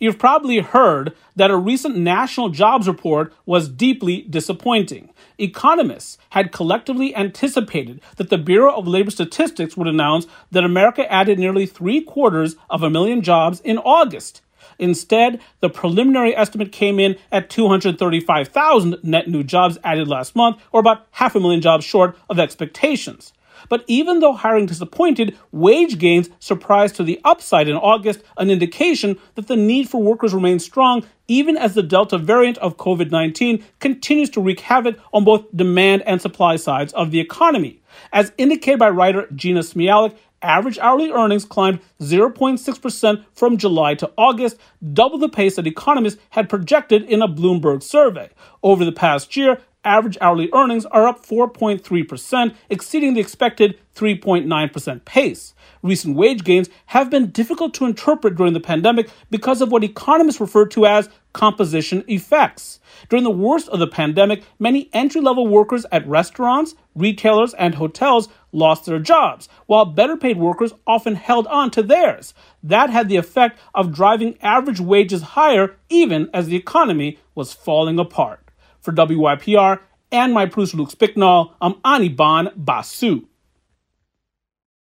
You've probably heard that a recent national jobs report was deeply disappointing. Economists had collectively anticipated that the Bureau of Labor Statistics would announce that America added nearly three quarters of a million jobs in August. Instead, the preliminary estimate came in at 235,000 net new jobs added last month, or about half a million jobs short of expectations. But even though hiring disappointed, wage gains surprised to the upside in August, an indication that the need for workers remains strong even as the Delta variant of COVID 19 continues to wreak havoc on both demand and supply sides of the economy. As indicated by writer Jeanna Smialek, average hourly earnings climbed 0.6% from July to August, double the pace that economists had projected in a Bloomberg survey. Over the past year, average hourly earnings are up 4.3%, exceeding the expected 3.9% pace. Recent wage gains have been difficult to interpret during the pandemic because of what economists refer to as composition effects. During the worst of the pandemic, many entry level workers at restaurants, retailers, and hotels lost their jobs, while better paid workers often held on to theirs. That had the effect of driving average wages higher even as the economy was falling apart. For WYPR and my producer Luke Spicknall, I'm Anirban Basu.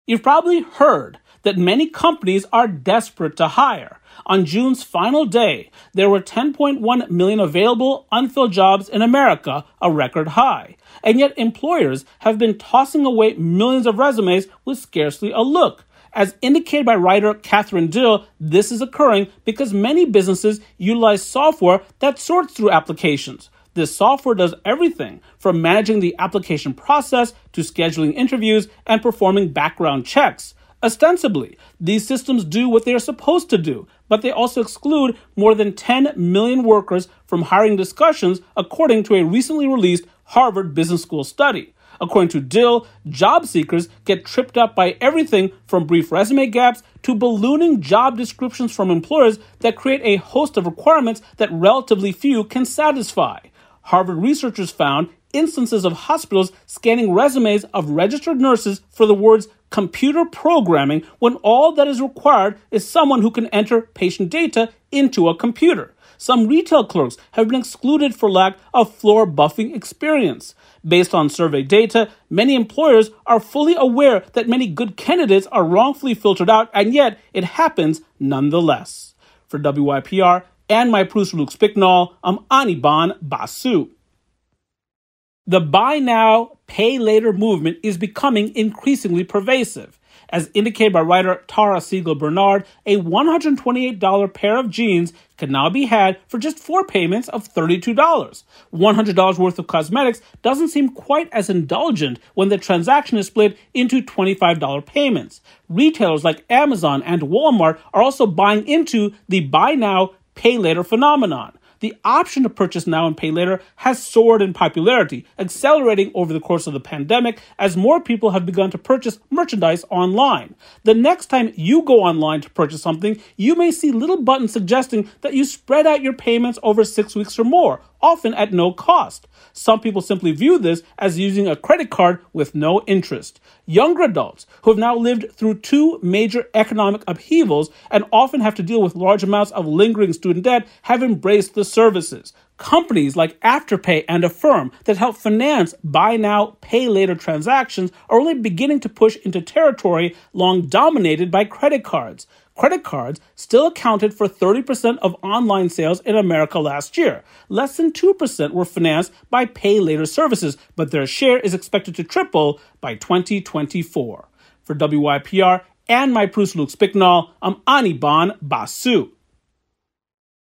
You've probably heard that many companies are desperate to hire. On June's final day, there were 10.1 million available unfilled jobs in America, a record high. And yet employers have been tossing away millions of resumes with scarcely a look. As indicated by writer Kathryn Dill, this is occurring because many businesses utilize software that sorts through applications. This software does everything from managing the application process to scheduling interviews and performing background checks. Ostensibly, these systems do what they are supposed to do, but they also exclude more than 10 million workers from hiring discussions, according to a recently released Harvard Business School study. According to Dill, job seekers get tripped up by everything from brief resume gaps to ballooning job descriptions from employers that create a host of requirements that relatively few can satisfy. Harvard researchers found instances of hospitals scanning resumes of registered nurses for the words computer programming when all that is required is someone who can enter patient data into a computer. Some retail clerks have been excluded for lack of floor buffing experience. Based on survey data, many employers are fully aware that many good candidates are wrongfully filtered out, and yet it happens nonetheless. For WYPR and my producer Luke Spicknall, I'm Anirban Basu. The buy now, pay later movement is becoming increasingly pervasive. As indicated by writer Tara Siegel Bernard, a $128 pair of jeans can now be had for just four payments of $32. $100 worth of cosmetics doesn't seem quite as indulgent when the transaction is split into $25 payments. Retailers like Amazon and Walmart are also buying into the buy now, pay later phenomenon the option to purchase now and pay later has soared in popularity, accelerating over the course of the pandemic as more people have begun to purchase merchandise online. The next time you go online to purchase something, you may see little buttons suggesting that you spread out your payments over six weeks or more, often at no cost. Some people simply view this as using a credit card with no interest. Younger adults who have now lived through two major economic upheavals and often have to deal with large amounts of lingering student debt have embraced the services. Companies like Afterpay and Affirm that help finance buy now, pay later transactions are only beginning to push into territory long dominated by credit cards. Credit cards still accounted for 30% of online sales in America last year. Less than 2% were financed by pay later services, but their share is expected to triple by 2024. For WYPR and my producer Luke Spicknall, I'm Anirban Basu.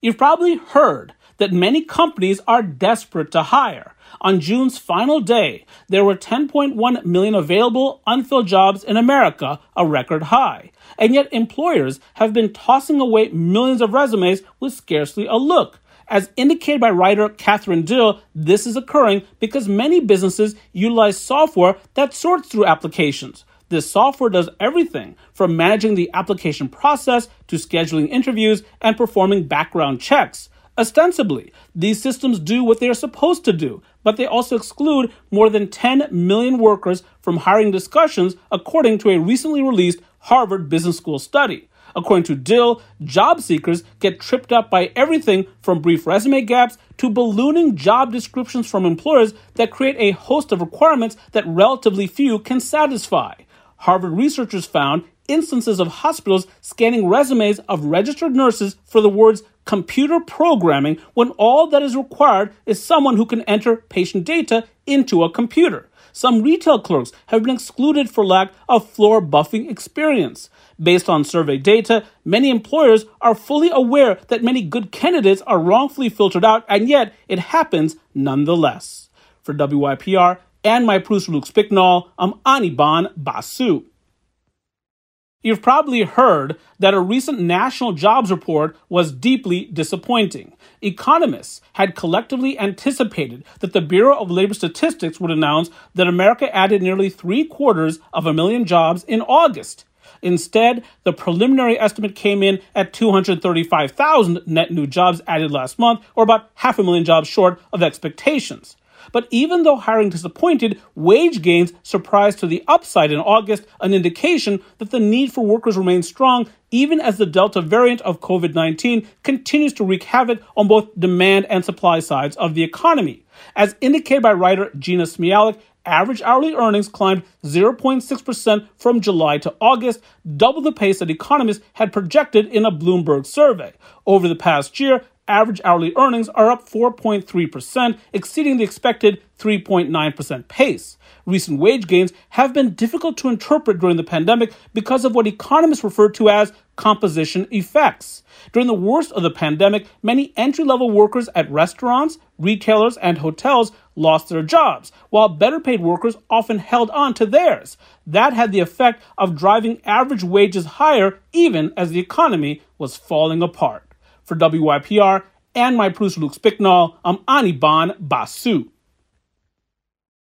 You've probably heard that many companies are desperate to hire. On June's final day, there were 10.1 million available unfilled jobs in America, a record high. And yet employers have been tossing away millions of resumes with scarcely a look. As indicated by writer Kathryn Dill, this is occurring because many businesses utilize software that sorts through applications. This software does everything from managing the application process to scheduling interviews and performing background checks. Ostensibly, these systems do what they are supposed to do, but they also exclude more than 10 million workers from hiring discussions, according to a recently released Harvard Business School study. According to Dill, job seekers get tripped up by everything from brief resume gaps to ballooning job descriptions from employers that create a host of requirements that relatively few can satisfy. Harvard researchers found instances of hospitals scanning resumes of registered nurses for the words computer programming when all that is required is someone who can enter patient data into a computer. Some retail clerks have been excluded for lack of floor buffing experience. Based on survey data, many employers are fully aware that many good candidates are wrongfully filtered out, and yet it happens nonetheless. For WYPR and my producer Luke Spicknall, I'm Anirban Basu. You've probably heard that a recent national jobs report was deeply disappointing. Economists had collectively anticipated that the Bureau of Labor Statistics would announce that America added nearly three quarters of a million jobs in August. Instead, the preliminary estimate came in at 235,000 net new jobs added last month, or about half a million jobs short of expectations. But even though hiring disappointed, wage gains surprised to the upside in August, an indication that the need for workers remains strong even as the Delta variant of COVID 19 continues to wreak havoc on both demand and supply sides of the economy. As indicated by writer Jeanna Smialek, average hourly earnings climbed 0.6% from July to August, double the pace that economists had projected in a Bloomberg survey. Over the past year, average hourly earnings are up 4.3%, exceeding the expected 3.9% pace. Recent wage gains have been difficult to interpret during the pandemic because of what economists refer to as composition effects. During the worst of the pandemic, many entry level workers at restaurants, retailers, and hotels lost their jobs, while better paid workers often held on to theirs. That had the effect of driving average wages higher even as the economy was falling apart. For WYPR and my producer Luke Spicknall, I'm Anirban Basu.